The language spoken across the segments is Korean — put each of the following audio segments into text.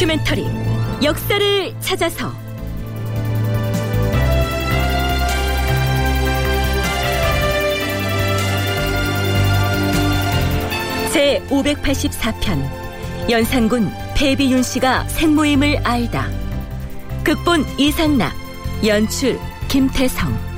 다큐멘터리 역사를 찾아서. 제 584편 연산군 배비윤 씨가 생모임을 알다. 극본 이상락 연출 김태성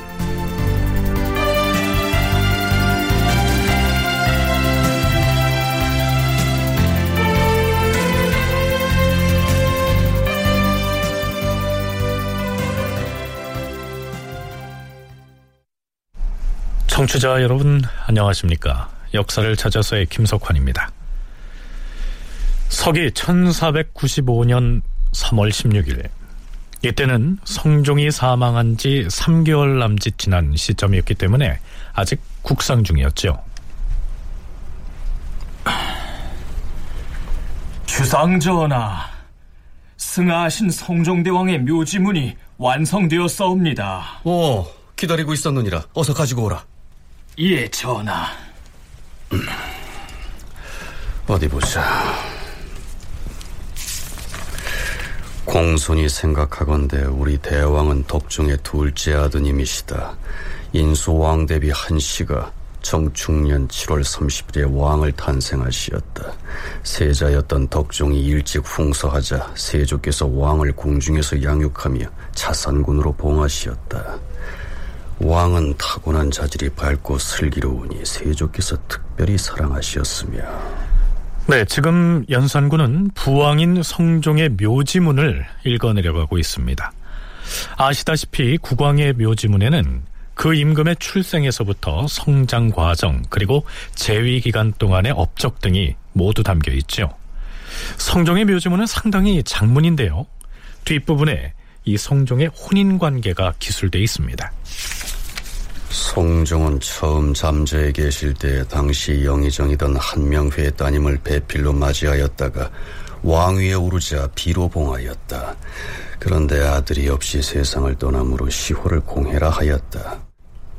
청취자 여러분 안녕하십니까 역사를 찾아서의 김석환입니다 서기 1495년 3월 16일 이때는 성종이 사망한 지 3개월 남짓 지난 시점이었기 때문에 아직 국상 중이었죠 주상전하, 승하하신 성종대왕의 묘지문이 완성되었사옵니다. 오, 기다리고 있었느니라. 어서 가지고 오라. 예, 전하. 어디 보자. 공손히 생각하건대 우리 대왕은 덕종의 둘째 아드님이시다. 인수왕 대비 한씨가 정충년 7월 30일에 왕을 탄생하시었다. 세자였던 덕종이 일찍 풍서하자 세조께서 왕을 궁중에서 양육하며 자산군으로 봉하시었다. 왕은 타고난 자질이 밝고 슬기로우니 세조께서 특별히 사랑하시었으며 네, 지금 연산군은 부왕인 성종의 묘지문을 읽어내려가고 있습니다. 아시다시피 국왕의 묘지문에는 그 임금의 출생에서부터 성장 과정 그리고 재위 기간 동안의 업적 등이 모두 담겨 있죠. 성종의 묘지문은 상당히 장문인데요. 뒷부분에 이 성종의 혼인 관계가 기술돼 있습니다. 성종은 처음 잠저에 계실 때 당시 영의정이던 한명회의 따님을 배필로 맞이하였다가 왕위에 오르자 비로 봉하였다. 그런데 아들이 없이 세상을 떠남으로 시호를 공해라 하였다.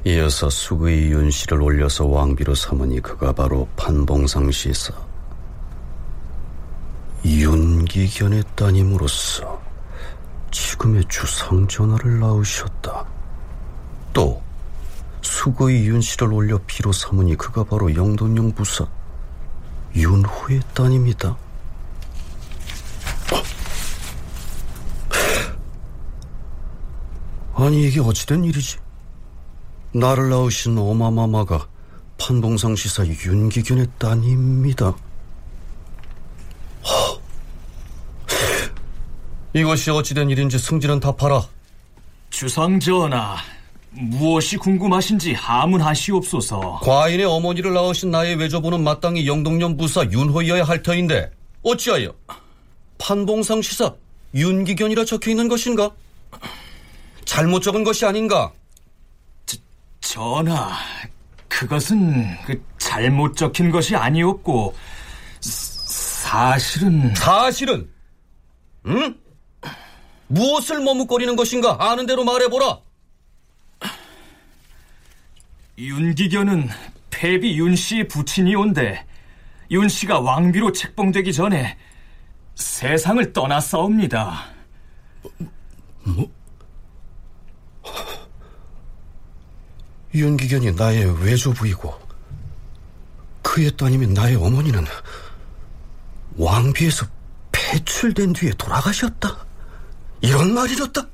이어서 수의 윤씨를 올려서 왕비로 삼으니 그가 바로 판봉상 시사. 윤기견의 따님으로서 지금의 주상전하를 낳으셨다. 또 수거의 윤씨를 올려 비로 삼으니 그가 바로 영돈령 부사 윤호의 따님이다. 아니 이게 어찌된 일이지? 나를 낳으신 어마마마가 판봉상 시사 윤기균의 따님입니다. 허. 이것이 어찌된 일인지 승진은 답하라. 주상 전하, 무엇이 궁금하신지 하문하시옵소서. 과인의 어머니를 낳으신 나의 외조부는 마땅히 영동년 부사 윤호이어야 할 터인데 어찌하여 판봉상 시사 윤기견이라 적혀 있는 것인가? 잘못 적은 것이 아닌가? 저, 전하, 그것은 그 잘못 적힌 것이 아니었고 사실은 사실은 응? 무엇을 머뭇거리는 것인가? 아는 대로 말해보라. 윤기견은 패비 윤 씨의 부친이 온데 윤 씨가 왕비로 책봉되기 전에 세상을 떠났사옵니다. 뭐? 윤기견이 나의 외조부이고 그의 따님인 나의 어머니는 왕비에서 배출된 뒤에 돌아가셨다. 이런 말이었다.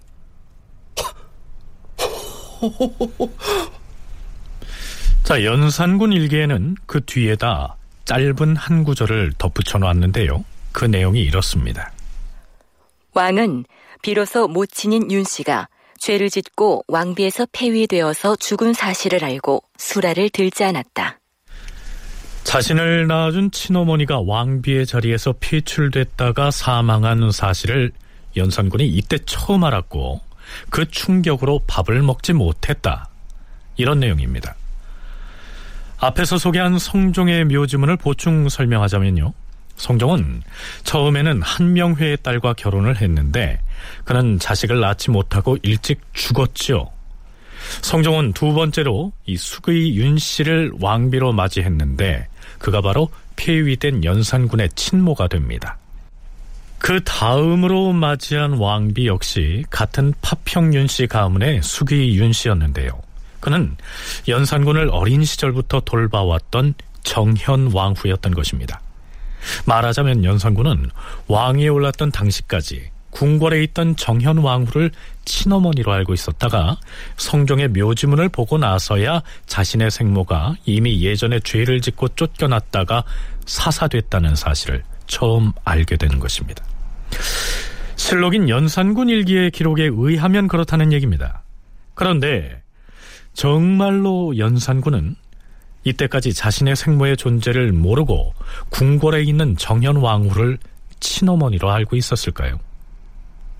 자, 연산군 일기에는 그 뒤에다 짧은 한 구절을 덧붙여 놨는데요. 그 내용이 이렇습니다. 왕은 비로소 모친인 윤 씨가 죄를 짓고 왕비에서 폐위되어서 죽은 사실을 알고 수라를 들지 않았다. 자신을 낳아준 친어머니가 왕비의 자리에서 피출됐다가 사망한 사실을 연산군이 이때 처음 알았고 그 충격으로 밥을 먹지 못했다. 이런 내용입니다. 앞에서 소개한 성종의 묘지문을 보충 설명하자면요. 성종은 처음에는 한명회의 딸과 결혼을 했는데 그는 자식을 낳지 못하고 일찍 죽었지요. 성종은 두 번째로 이 수의 윤 씨를 왕비로 맞이했는데 그가 바로 폐위된 연산군의 친모가 됩니다. 그 다음으로 맞이한 왕비 역시 같은 파평윤 씨 가문의 수기 윤 씨였는데요. 그는 연산군을 어린 시절부터 돌봐왔던 정현 왕후였던 것입니다. 말하자면 연산군은 왕위에 올랐던 당시까지 궁궐에 있던 정현 왕후를 친어머니로 알고 있었다가 성종의 묘지문을 보고 나서야 자신의 생모가 이미 예전에 죄를 짓고 쫓겨났다가 사사됐다는 사실을 처음 알게 되는 것입니다. 실록인 연산군 일기의 기록에 의하면 그렇다는 얘기입니다. 그런데 정말로 연산군은 이때까지 자신의 생모의 존재를 모르고 궁궐에 있는 정현 왕후를 친어머니로 알고 있었을까요?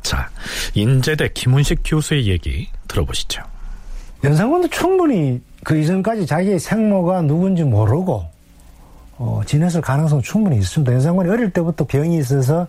자, 인제대 김훈식 교수의 얘기 들어보시죠. 연산군도 충분히 그 이전까지 자기의 생모가 누군지 모르고 어, 지냈을 가능성 충분히 있습니다. 연산군이 어릴 때부터 병이 있어서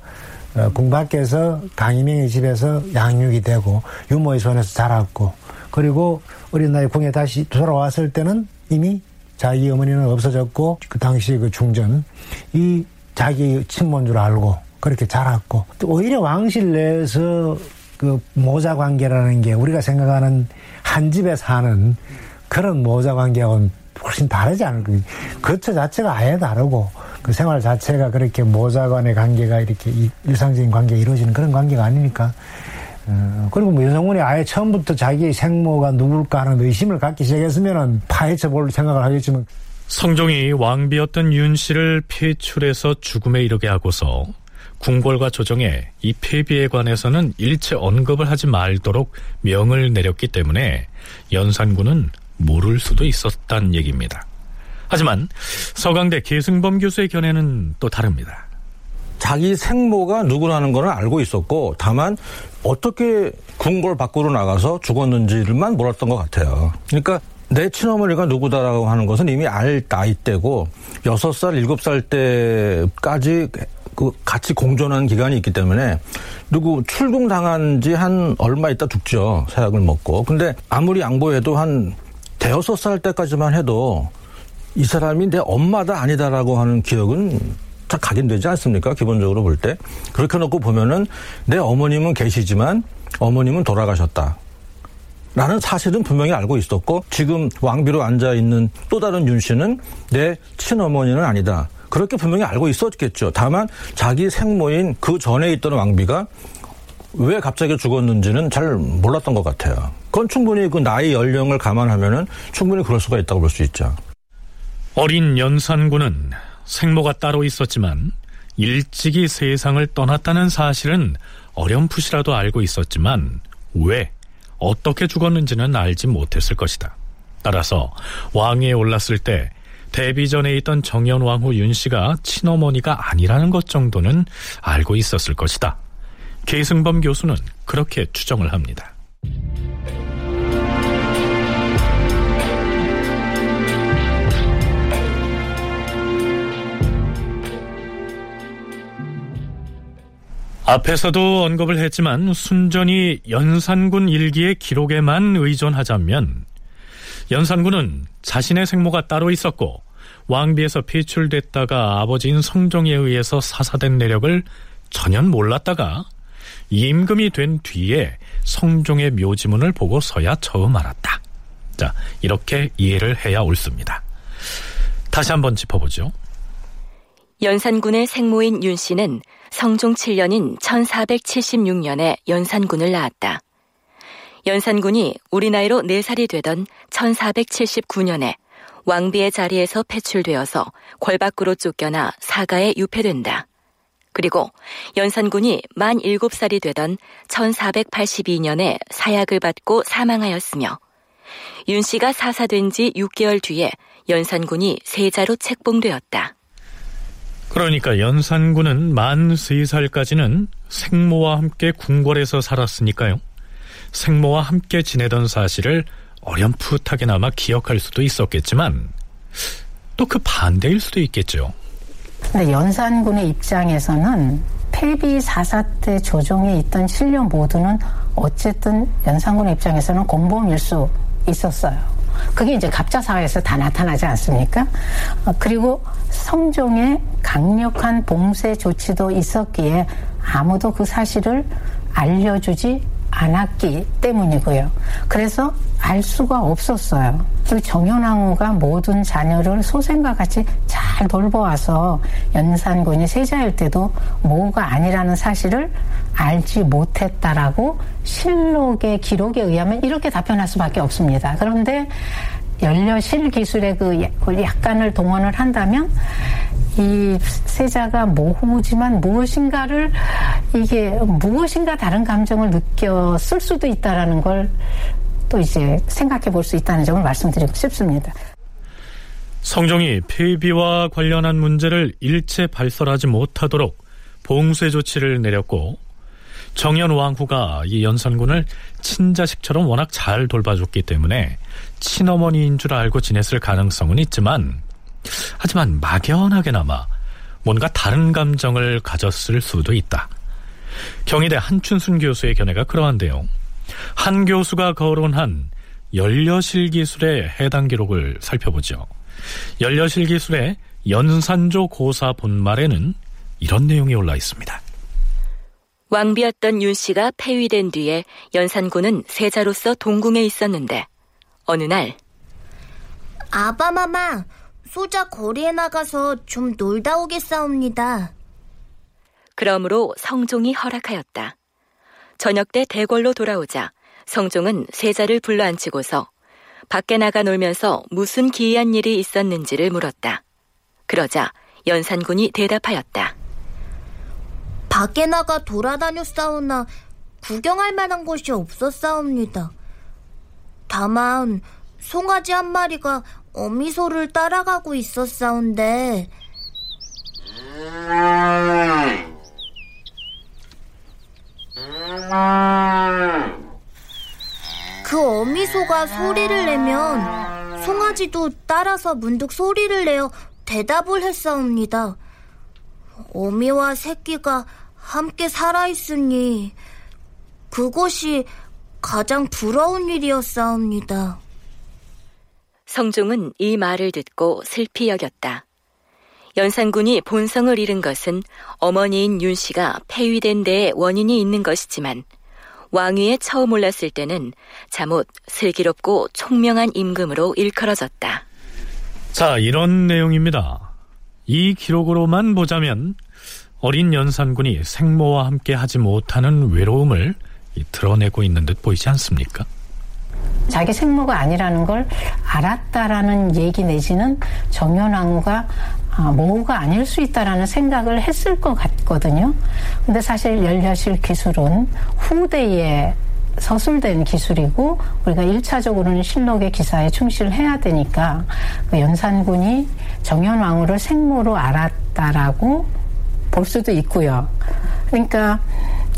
어, 궁 밖에서 강희명의 집에서 양육이 되고 유모의 손에서 자랐고 그리고 어린 나이 궁에 다시 돌아왔을 때는 이미 자기 어머니는 없어졌고 그 당시 그 중전 이 자기 친모인 줄 알고 그렇게 자랐고 또 오히려 왕실 내에서 그 모자 관계라는 게 우리가 생각하는 한 집에 사는 그런 모자 관계하고는 훨씬 다르지 않을까. 거처 자체가 아예 다르고 그 생활 자체가 그렇게 모자 간의 관계가 이렇게 일상적인 관계가 이루어지는 그런 관계가 아니니까. 어, 그리고 뭐 윤성문이 아예 처음부터 자기의 생모가 누굴까 하는 의심을 갖기 시작했으면은 파헤쳐 볼 생각을 하겠지만 성종이 왕비였던 윤 씨를 폐출해서 죽음에 이르게 하고서 궁궐과 조정에 이 폐비에 관해서는 일체 언급을 하지 말도록 명을 내렸기 때문에 연산군은 모를 수도 있었단 얘기입니다. 하지만 서강대 계승범 교수의 견해는 또 다릅니다. 자기 생모가 누구라는 걸 알고 있었고 다만 어떻게 궁궐 밖으로 나가서 죽었는지를만 몰랐던 것 같아요. 그러니까 내 친어머니가 누구다라고 하는 것은 이미 알 나이 때고 여섯 살 일곱 살 때까지 그 같이 공존한 기간이 있기 때문에 누구 출궁 당한 지 한 얼마 있다 죽죠. 사약을 먹고. 근데 아무리 양보해도 한 대여섯 살 때까지만 해도 이 사람이 내 엄마다 아니다라고 하는 기억은 다 각인되지 않습니까? 기본적으로 볼 때. 그렇게 놓고 보면은 내 어머님은 계시지만 어머님은 돌아가셨다. 라는 사실은 분명히 알고 있었고 지금 왕비로 앉아 있는 또 다른 윤 씨는 내 친어머니는 아니다. 그렇게 분명히 알고 있었겠죠. 다만 자기 생모인 그 전에 있던 왕비가 왜 갑자기 죽었는지는 잘 몰랐던 것 같아요. 그건 충분히 그 나이 연령을 감안하면은 충분히 그럴 수가 있다고 볼 수 있죠. 어린 연산군은 생모가 따로 있었지만 일찍이 세상을 떠났다는 사실은 어렴풋이라도 알고 있었지만 왜 어떻게 죽었는지는 알지 못했을 것이다. 따라서 왕위에 올랐을 때 데뷔 전에 있던 정현왕후 윤씨가 친어머니가 아니라는 것 정도는 알고 있었을 것이다. 계승범 교수는 그렇게 추정을 합니다. 앞에서도 언급을 했지만 순전히 연산군 일기의 기록에만 의존하자면 연산군은 자신의 생모가 따로 있었고 왕비에서 피출됐다가 아버지인 성종에 의해서 사사된 내력을 전혀 몰랐다가 임금이 된 뒤에 성종의 묘지문을 보고서야 처음 알았다. 자, 이렇게 이해를 해야 옳습니다. 다시 한번 짚어보죠. 연산군의 생모인 윤 씨는 성종 7년인 1476년에 연산군을 낳았다. 연산군이 우리 나이로 4살이 되던 1479년에 왕비의 자리에서 패출되어서 궐 밖으로 쫓겨나 사가에 유폐된다. 그리고 연산군이 만 7살이 되던 1482년에 사약을 받고 사망하였으며 윤 씨가 사사된 지 6개월 뒤에 연산군이 세자로 책봉되었다. 그러니까 연산군은 만 3살까지는 생모와 함께 궁궐에서 살았으니까요. 생모와 함께 지내던 사실을 어렴풋하게나마 기억할 수도 있었겠지만 또 그 반대일 수도 있겠죠. 근데 연산군의 입장에서는 폐비 사사 때 조정에 있던 신료 모두는 어쨌든 연산군의 입장에서는 공범일 수 있었어요. 그게 이제 갑자사회에서 다 나타나지 않습니까? 어, 그리고 성종의 강력한 봉쇄 조치도 있었기에 아무도 그 사실을 알려주지 않았기 때문이고요. 그래서 알 수가 없었어요. 그리고 정현왕후가 모든 자녀를 소생과 같이 잘 돌보아서 연산군이 세자일 때도 모가 아니라는 사실을 알지 못했다라고 실록의 기록에 의하면 이렇게 답변할 수밖에 없습니다. 그런데 연려실 기술의 그 약간을 동원을 한다면 이 세자가 모호지만 무엇인가를 이게 무엇인가 다른 감정을 느꼈을 수도 있다라는 걸 또 이제 생각해 볼 수 있다는 점을 말씀드리고 싶습니다. 성종이 폐비와 관련한 문제를 일체 발설하지 못하도록 봉쇄 조치를 내렸고 정현 왕후가 이 연산군을 친자식처럼 워낙 잘 돌봐줬기 때문에 친어머니인 줄 알고 지냈을 가능성은 있지만 하지만 막연하게나마 뭔가 다른 감정을 가졌을 수도 있다. 경희대 한춘순 교수의 견해가 그러한데요. 한 교수가 거론한 연려실 기술의 해당 기록을 살펴보죠. 연려실 기술의 연산조 고사 본말에는 이런 내용이 올라 있습니다. 왕비였던 윤 씨가 폐위된 뒤에 연산군은 세자로서 동궁에 있었는데 어느 날 아바마마 소자 거리에 나가서 좀 놀다 오겠사옵니다. 그러므로 성종이 허락하였다. 저녁 때 대궐로 돌아오자 성종은 세자를 불러앉히고서 밖에 나가 놀면서 무슨 기이한 일이 있었는지를 물었다. 그러자 연산군이 대답하였다. 밖에 나가 돌아다녔사오나 구경할 만한 곳이 없었사옵니다. 다만 송아지 한 마리가 어미소를 따라가고 있었사온데 그 어미소가 소리를 내면 송아지도 따라서 문득 소리를 내어 대답을 했사옵니다. 어미와 새끼가 함께 살아있으니 그것이 가장 부러운 일이었사옵니다. 성종은 이 말을 듣고 슬피 여겼다. 연산군이 본성을 잃은 것은 어머니인 윤 씨가 폐위된 데에 원인이 있는 것이지만 왕위에 처음 올랐을 때는 잠옷 슬기롭고 총명한 임금으로 일컬어졌다. 자, 이런 내용입니다. 이 기록으로만 보자면 어린 연산군이 생모와 함께 하지 못하는 외로움을 드러내고 있는 듯 보이지 않습니까? 자기 생모가 아니라는 걸 알았다라는 얘기 내지는 정연왕후가 아, 모호가 아닐 수 있다라는 생각을 했을 것 같거든요. 근데 사실 연려실 기술은 후대에 서술된 기술이고 우리가 1차적으로는 실록의 기사에 충실해야 되니까 그 연산군이 정연왕후를 생모로 알았다라고 볼 수도 있고요. 그러니까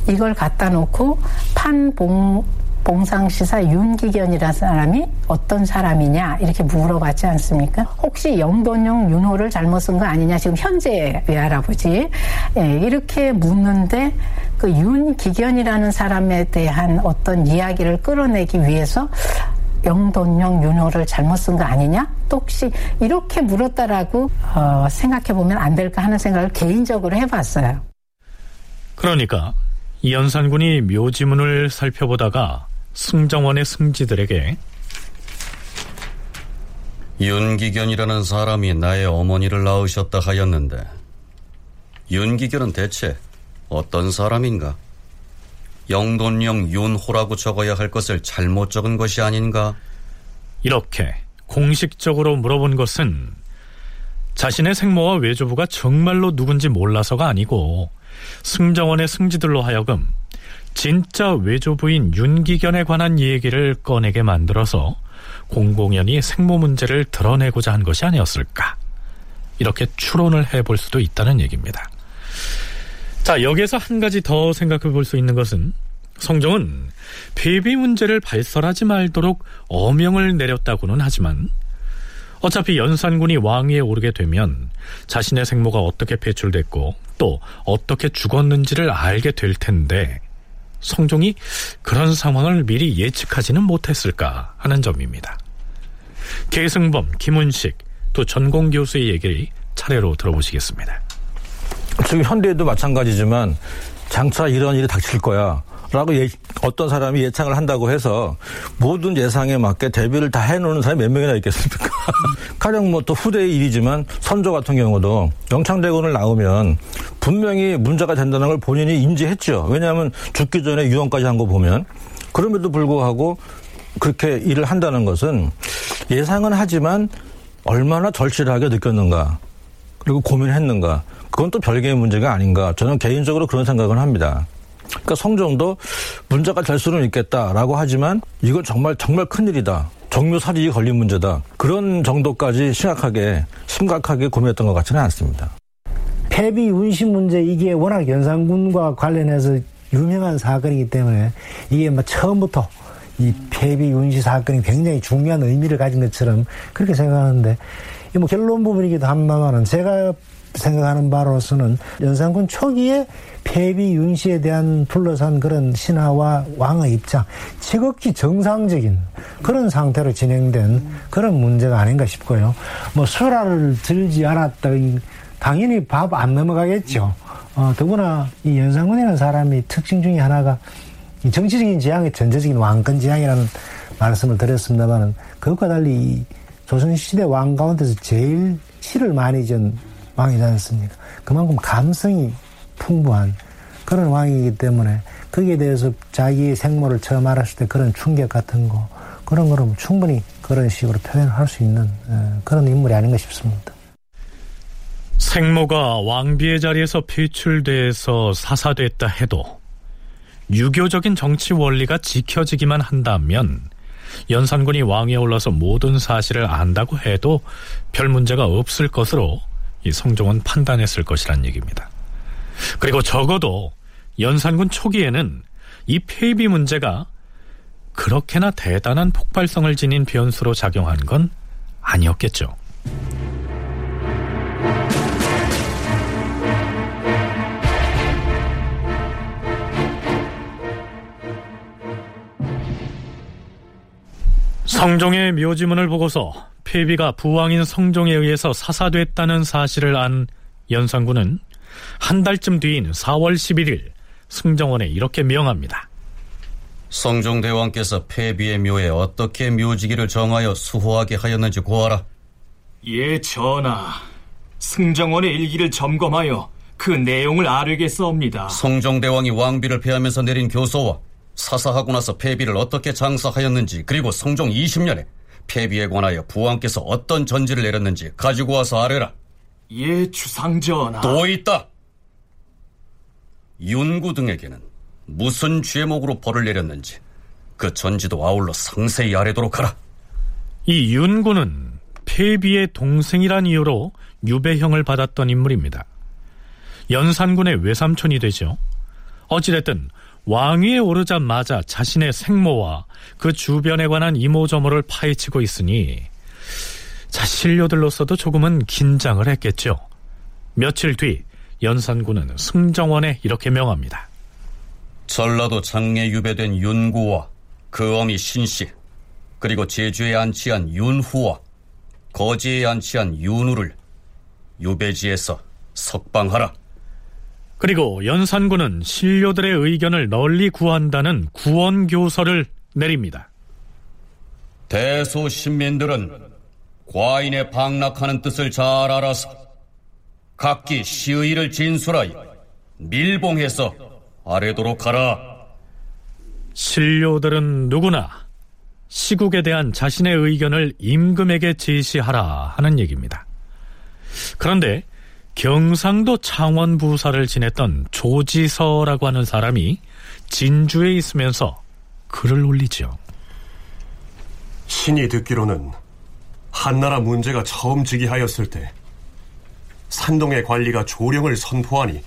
이걸 갖다 놓고 판봉 봉상시사 윤기견이라는 사람이 어떤 사람이냐 이렇게 물어봤지 않습니까? 혹시 영돈용 윤호를 잘못 쓴 거 아니냐 지금 현재 외할아버지 예, 이렇게 묻는데 그 윤기견이라는 사람에 대한 어떤 이야기를 끌어내기 위해서 영돈용 윤호를 잘못 쓴 거 아니냐? 또 혹시 이렇게 물었다라고 어, 생각해 보면 안 될까 하는 생각을 개인적으로 해봤어요. 그러니까 이 연산군이 묘지문을 살펴보다가 승정원의 승지들에게 윤기견이라는 사람이 나의 어머니를 낳으셨다 하였는데 윤기견은 대체 어떤 사람인가? 영돈령 윤호라고 적어야 할 것을 잘못 적은 것이 아닌가? 이렇게 공식적으로 물어본 것은 자신의 생모와 외조부가 정말로 누군지 몰라서가 아니고 승정원의 승지들로 하여금 진짜 외조부인 윤기견에 관한 얘기를 꺼내게 만들어서 공공연히 생모 문제를 드러내고자 한 것이 아니었을까. 이렇게 추론을 해볼 수도 있다는 얘기입니다. 자, 여기에서 한 가지 더 생각해 볼 수 있는 것은 성종은 폐비 문제를 발설하지 말도록 어명을 내렸다고는 하지만 어차피 연산군이 왕위에 오르게 되면 자신의 생모가 어떻게 배출됐고 또 어떻게 죽었는지를 알게 될 텐데 성종이 그런 상황을 미리 예측하지는 못했을까 하는 점입니다. 계승범, 김은식, 또 전공 교수의 얘기를 차례로 들어보시겠습니다. 지금 현대에도 마찬가지지만 장차 이런 일이 닥칠 거야. 라고 예, 어떤 사람이 예상을 한다고 해서 모든 예상에 맞게 대비를 다 해놓는 사람이 몇 명이나 있겠습니까? 가령 뭐 또 후대의 일이지만 선조 같은 경우도 영창대군을 나오면 분명히 문제가 된다는 걸 본인이 인지했죠. 왜냐하면 죽기 전에 유언까지 한 거 보면 그럼에도 불구하고 그렇게 일을 한다는 것은 예상은 하지만 얼마나 절실하게 느꼈는가 그리고 고민했는가 그건 또 별개의 문제가 아닌가 저는 개인적으로 그런 생각을 합니다. 그러니까 성종도 문제가 될 수는 있겠다라고 하지만 이건 정말 정말 큰일이다. 정묘사직이 걸린 문제다. 그런 정도까지 심각하게 심각하게 고민했던 것 같지는 않습니다. 폐비 운신 문제 이게 워낙 연산군과 관련해서 유명한 사건이기 때문에 이게 뭐 처음부터 이 폐비 운시 사건이 굉장히 중요한 의미를 가진 것처럼 그렇게 생각하는데 뭐 결론 부분이기도 합니다만은 제가 생각하는 바로서는 연산군 초기에 폐비 윤씨에 대한 둘러싼 그런 신하와 왕의 입장 지극히 정상적인 그런 상태로 진행된 그런 문제가 아닌가 싶고요. 뭐 수라를 들지 않았다 당연히 밥 안 넘어가겠죠. 어, 더구나 이 연산군이라는 사람이 특징 중에 하나가 정치적인 지향의 전제적인 왕권 지향이라는 말씀을 드렸습니다만은 그것과 달리 이 조선시대 왕 가운데서 제일 시를 많이 전 왕이지 않습니까? 그만큼 감성이 풍부한 그런 왕이기 때문에 거기에 대해서 자기의 생모를 처음 알았을 때 그런 충격 같은 거 그런 거는 충분히 그런 식으로 표현을 할수 있는 어, 그런 인물이 아닌가 싶습니다. 생모가 왕비의 자리에서 피출돼서 사사됐다 해도 유교적인 정치 원리가 지켜지기만 한다면 연산군이 왕위에 올라서 모든 사실을 안다고 해도 별 문제가 없을 것으로 이 성종은 판단했을 것이란 얘기입니다. 그리고 적어도 연산군 초기에는 이 폐비 문제가 그렇게나 대단한 폭발성을 지닌 변수로 작용한 건 아니었겠죠. 성종의 묘지문을 보고서 폐비가 부왕인 성종에 의해서 사사됐다는 사실을 안 연산군은 한 달쯤 뒤인 4월 11일 승정원에 이렇게 명합니다. 성종대왕께서 폐비의 묘에 어떻게 묘지기를 정하여 수호하게 하였는지 고하라. 예, 전하. 승정원의 일기를 점검하여 그 내용을 아뢰겠사옵니다. 성종대왕이 왕비를 폐하면서 내린 교서와 사사하고 나서 폐비를 어떻게 장사하였는지 그리고 성종 20년에 폐비에 관하여 부왕께서 어떤 전지를 내렸는지 가지고 와서 아뢰라. 예, 주상전하. 또 있다. 윤구 등에게는 무슨 죄목으로 벌을 내렸는지 그 전지도 아울러 상세히 아뢰도록 하라. 이 윤구는 폐비의 동생이란 이유로 유배형을 받았던 인물입니다. 연산군의 외삼촌이 되죠. 어찌됐든 왕위에 오르자마자 자신의 생모와 그 주변에 관한 이모저모를 파헤치고 있으니 자 신료들로서도 조금은 긴장을 했겠죠. 며칠 뒤 연산군은 승정원에 이렇게 명합니다. 전라도 장례 유배된 윤구와 그 어미 신씨 그리고 제주에 안치한 윤후와 거지에 안치한 윤우를 유배지에서 석방하라. 그리고 연산군은 신료들의 의견을 널리 구한다는 구원교서를 내립니다. 대소 신민들은 과인의 방락하는 뜻을 잘 알아서 각기 시의를 진술하여 밀봉해서 아래도록 하라. 신료들은 누구나 시국에 대한 자신의 의견을 임금에게 제시하라 하는 얘기입니다. 그런데 경상도 창원 부사를 지냈던 조지서라고 하는 사람이 진주에 있으면서 글을 올리죠. 신이 듣기로는 한나라 문제가 처음 즉위하였을 때 산동의 관리가 조령을 선포하니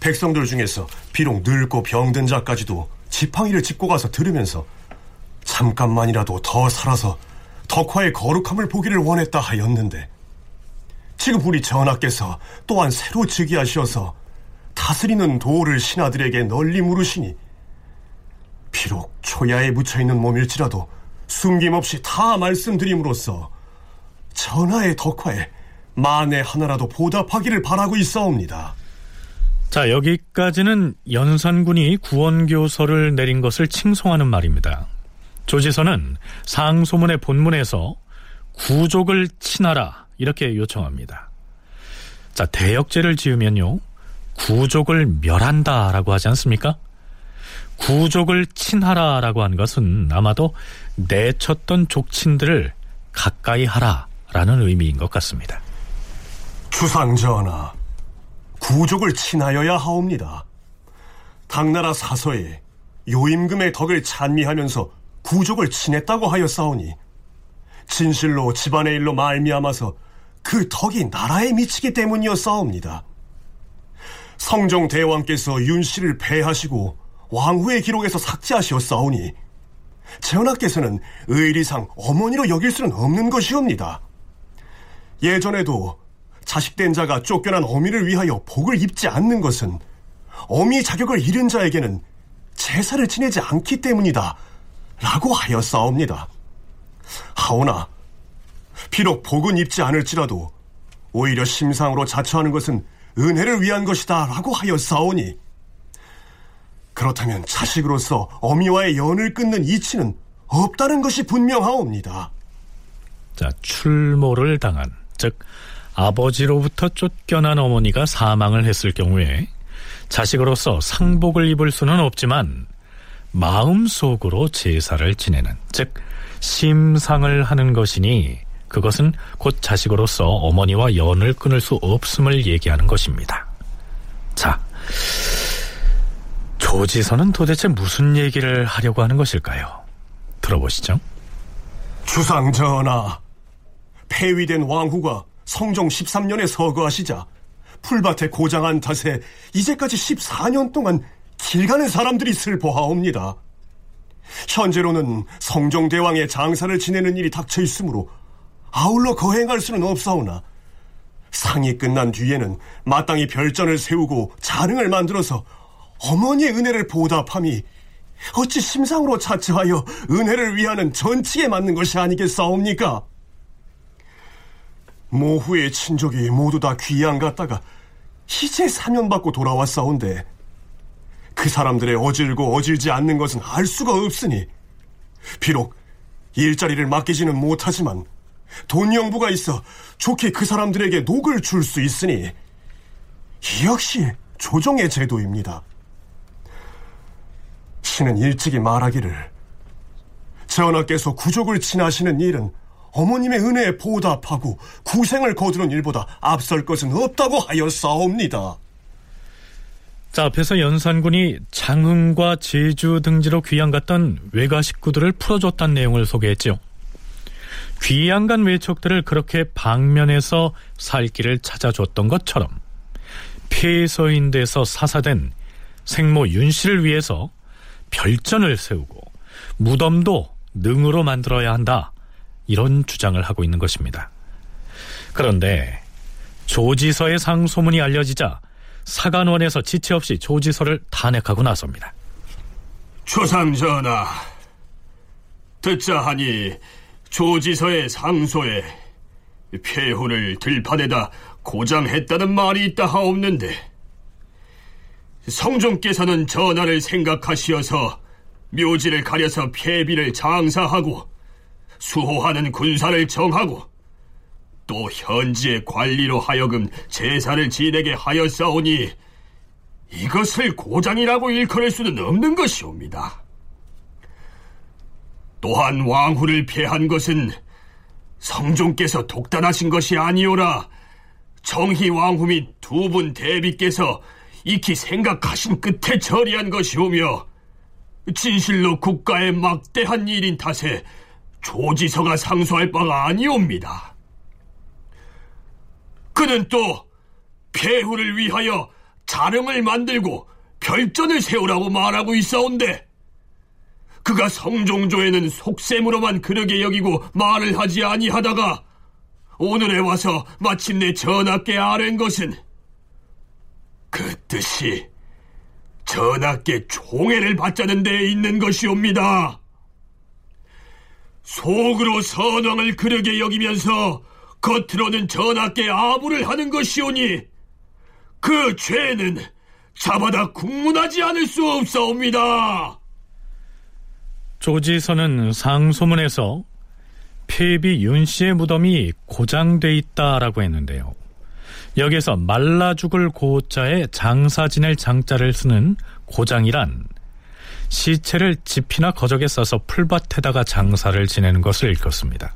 백성들 중에서 비록 늙고 병든 자까지도 지팡이를 짚고 가서 들으면서 잠깐만이라도 더 살아서 덕화의 거룩함을 보기를 원했다 하였는데 지금 우리 전하께서 또한 새로 즉위하셔서 다스리는 도를 신하들에게 널리 물으시니 비록 초야에 묻혀있는 몸일지라도 숨김없이 다 말씀드림으로써 전하의 덕화에 만에 하나라도 보답하기를 바라고 있사옵니다. 자, 여기까지는 연산군이 구원교서를 내린 것을 칭송하는 말입니다. 조지서는 상소문의 본문에서 구족을 친하라 이렇게 요청합니다. 자, 대역죄를 지으면요. 구족을 멸한다라고 하지 않습니까? 구족을 친하라라고 한 것은 아마도 내쳤던 족친들을 가까이 하라라는 의미인 것 같습니다. 주상 전하, 구족을 친하여야 하옵니다. 당나라 사서에 요임금의 덕을 찬미하면서 구족을 친했다고 하였사오니 진실로 집안의 일로 말미암아서 그 덕이 나라에 미치기 때문이었사옵니다. 성종 대왕께서 윤 씨를 폐하시고 왕후의 기록에서 삭제하시었사오니 전하께서는 의리상 어머니로 여길 수는 없는 것이옵니다. 예전에도 자식된 자가 쫓겨난 어미를 위하여 복을 입지 않는 것은 어미 자격을 잃은 자에게는 제사를 지내지 않기 때문이다. 라고 하였사옵니다. 하오나, 비록 복은 입지 않을지라도 오히려 심상으로 자처하는 것은 은혜를 위한 것이다. 라고 하였사오니, 그렇다면 자식으로서 어미와의 연을 끊는 이치는 없다는 것이 분명하옵니다. 자, 출모를 당한, 즉, 아버지로부터 쫓겨난 어머니가 사망을 했을 경우에 자식으로서 상복을 입을 수는 없지만 마음속으로 제사를 지내는, 즉, 심상을 하는 것이니 그것은 곧 자식으로서 어머니와 연을 끊을 수 없음을 얘기하는 것입니다. 자, 조지서는 도대체 무슨 얘기를 하려고 하는 것일까요? 들어보시죠. 주상 전하, 폐위된 왕후가 성종 13년에 서거하시자 풀밭에 고장한 탓에 이제까지 14년 동안 길 가는 사람들이 슬퍼하옵니다. 현재로는 성종대왕의 장사를 지내는 일이 닥쳐 있으므로 아울러 거행할 수는 없사오나 상이 끝난 뒤에는 마땅히 별전을 세우고 자릉을 만들어서 어머니의 은혜를 보답함이 어찌 심상으로 자처하여 은혜를 위하는 전칙에 맞는 것이 아니겠사옵니까? 모후의 친족이 모두 다 귀양 갔다가 이제 사면받고 돌아왔사온데 그 사람들의 어질고 어질지 않는 것은 알 수가 없으니 비록 일자리를 맡기지는 못하지만 돈영부가 있어 좋게 그 사람들에게 녹을 줄 수 있으니 이 역시 조정의 제도입니다. 신은 일찍이 말하기를 전하께서 구족을 친하시는 일은 어머님의 은혜에 보답하고 구생을 거두는 일보다 앞설 것은 없다고 하였사옵니다. 자, 앞에서 연산군이 장흥과 제주 등지로 귀양 갔던 외가 식구들을 풀어줬다는 내용을 소개했죠. 귀양 간 외척들을 그렇게 방면에서 살 길을 찾아줬던 것처럼 폐서인돼서 사사된 생모 윤 씨를 위해서 별전을 세우고 무덤도 능으로 만들어야 한다. 이런 주장을 하고 있는 것입니다. 그런데 조지서의 상소문이 알려지자 사간원에서 지체 없이 조지서를 탄핵하고 나섭니다. 초상전하, 듣자 하니 조지서의 상소에 폐혼을 들판에다 고장했다는 말이 있다 하옵는데 성종께서는 전하를 생각하시어서 묘지를 가려서 폐비를 장사하고 수호하는 군사를 정하고 또 현지의 관리로 하여금 제사를 지내게 하였사오니 이것을 고장이라고 일컬을 수는 없는 것이옵니다. 또한 왕후를 폐한 것은 성종께서 독단하신 것이 아니오라 정희 왕후 및 두 분 대비께서 익히 생각하신 끝에 처리한 것이오며 진실로 국가의 막대한 일인 탓에 조지서가 상소할 바가 아니옵니다. 그는 또 폐후를 위하여 자릉을 만들고 별전을 세우라고 말하고 있사온데 그가 성종조에는 속셈으로만 그러게 여기고 말을 하지 아니하다가 오늘에 와서 마침내 전하께 아랜 것은 그 뜻이 전하께 총애를 받자는 데에 있는 것이옵니다. 속으로 선왕을 그러게 여기면서 겉으로는 전하께 아부를 하는 것이오니 그 죄는 잡아다 국문하지 않을 수 없사옵니다. 조지서는 상소문에서 폐비 윤 씨의 무덤이 고장돼 있다라고 했는데요. 여기서 말라 죽을 고자에 장사 지낼 장자를 쓰는 고장이란 시체를 지피나 거적에 싸서 풀밭에다가 장사를 지내는 것을 일컫습니다.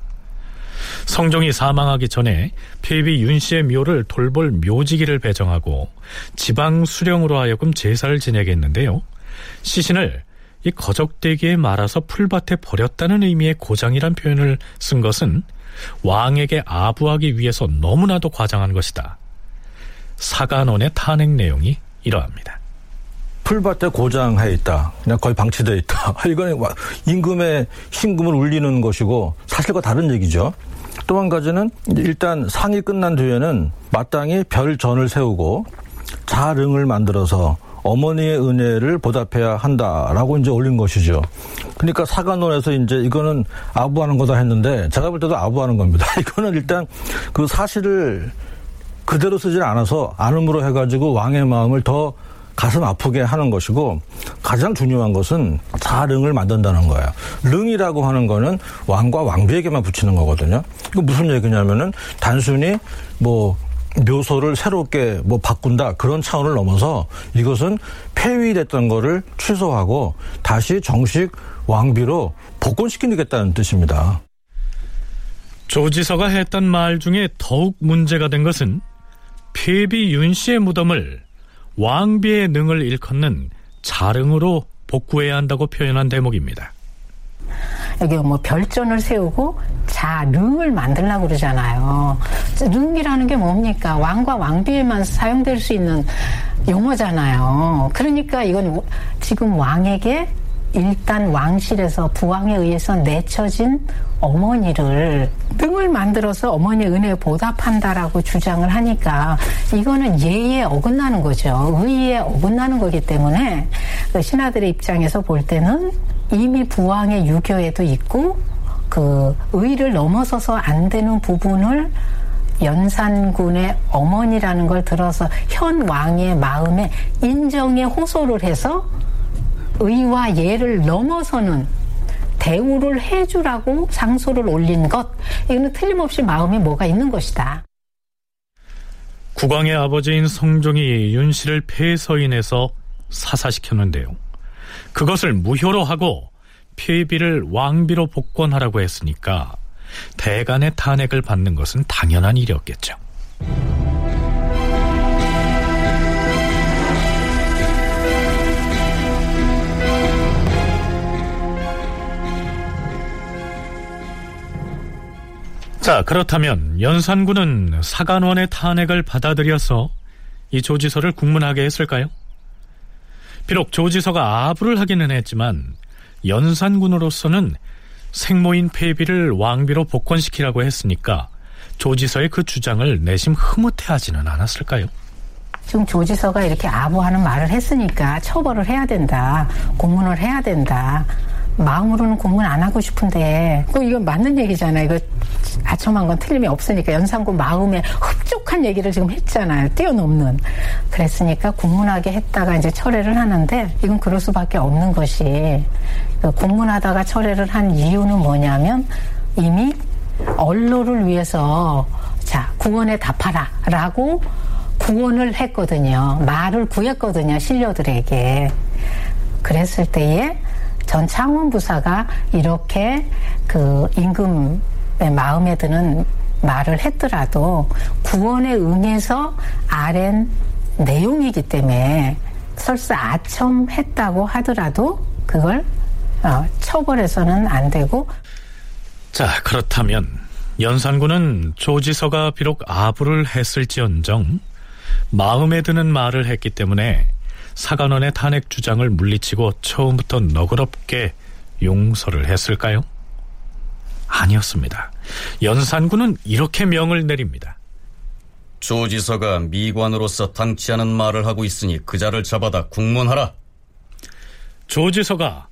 성종이 사망하기 전에 폐비 윤 씨의 묘를 돌볼 묘지기를 배정하고 지방 수령으로 하여금 제사를 지내게 했는데요. 시신을 이 거적대기에 말아서 풀밭에 버렸다는 의미의 고장이란 표현을 쓴 것은 왕에게 아부하기 위해서 너무나도 과장한 것이다. 사간원의 탄핵 내용이 이러합니다. 풀밭에 고장해 있다. 그냥 거의 방치되어 있다. 이건 임금의 신금을 울리는 것이고 사실과 다른 얘기죠. 또 한 가지는 일단 상이 끝난 뒤에는 마땅히 별전을 세우고 자릉을 만들어서 어머니의 은혜를 보답해야 한다라고 이제 올린 것이죠. 그러니까 사관원에서 이제 이거는 아부하는 거다 했는데 제가 볼 때도 아부하는 겁니다. 이거는 일단 그 사실을 그대로 쓰질 않아서 안음으로 해가지고 왕의 마음을 더 가슴 아프게 하는 것이고 가장 중요한 것은 자릉을 만든다는 거예요. 릉이라고 하는 거는 왕과 왕비에게만 붙이는 거거든요. 이거 무슨 얘기냐면은 단순히 뭐 묘소를 새롭게 뭐 바꾼다 그런 차원을 넘어서 이것은 폐위됐던 거를 취소하고 다시 정식 왕비로 복권시키겠다는 뜻입니다. 조지서가 했던 말 중에 더욱 문제가 된 것은 폐비 윤 씨의 무덤을 왕비의 능을 일컫는 자릉으로 복구해야 한다고 표현한 대목입니다. 여기 뭐 별전을 세우고 자릉을 만들려고 그러잖아요. 릉이라는 게 뭡니까? 왕과 왕비에만 사용될 수 있는 용어잖아요. 그러니까 이건 지금 왕에게 일단 왕실에서 부왕에 의해서 내쳐진 어머니를 등을 만들어서 어머니 은혜에 보답한다라고 주장을 하니까 이거는 예의에 어긋나는 거죠. 의의에 어긋나는 거기 때문에 그 신하들의 입장에서 볼 때는 이미 부왕의 유교에도 있고 그 의를 넘어서서 안 되는 부분을 연산군의 어머니라는 걸 들어서 현 왕의 마음에 인정에 호소를 해서 의와 예를 넘어서는 대우를 해주라고 상소를 올린 것 이거는 틀림없이 마음에 뭐가 있는 것이다. 국왕의 아버지인 성종이 윤 씨를 폐서인해서 사사시켰는데요. 그것을 무효로 하고 폐비를 왕비로 복권하라고 했으니까 대간의 탄핵을 받는 것은 당연한 일이었겠죠. 자, 그렇다면 연산군은 사간원의 탄핵을 받아들여서 이 조지서를 국문하게 했을까요? 비록 조지서가 아부를 하기는 했지만 연산군으로서는 생모인 폐비를 왕비로 복권시키라고 했으니까 조지서의 그 주장을 내심 흐뭇해하지는 않았을까요? 지금 조지서가 이렇게 아부하는 말을 했으니까 처벌을 해야 된다. 고문을 해야 된다. 마음으로는 공문 안 하고 싶은데 그 이건 맞는 얘기잖아요. 이거 아첨한 건 틀림이 없으니까 연산군 마음에 흡족한 얘기를 지금 했잖아요. 뛰어넘는. 그랬으니까 공문하게 했다가 이제 철회를 하는데 이건 그럴 수밖에 없는 것이 그 공문하다가 철회를 한 이유는 뭐냐면 이미 언로를 위해서 자 구원에 답하라라고 구원을 했거든요. 말을 구했거든요. 신료들에게. 그랬을 때에 전 창원 부사가 이렇게 그 임금의 마음에 드는 말을 했더라도 구원에 응해서 아랜 내용이기 때문에 설사 아첨했다고 하더라도 그걸 어, 처벌해서는 안 되고. 자, 그렇다면 연산군은 조지서가 비록 아부를 했을지언정 마음에 드는 말을 했기 때문에 사관원의 탄핵 주장을 물리치고 처음부터 너그럽게 용서를 했을까요? 아니었습니다. 연산군은 이렇게 명을 내립니다. 조지서가 미관으로서 당치 않은 말을 하고 있으니 그 자를 잡아다 국문하라. 조지서가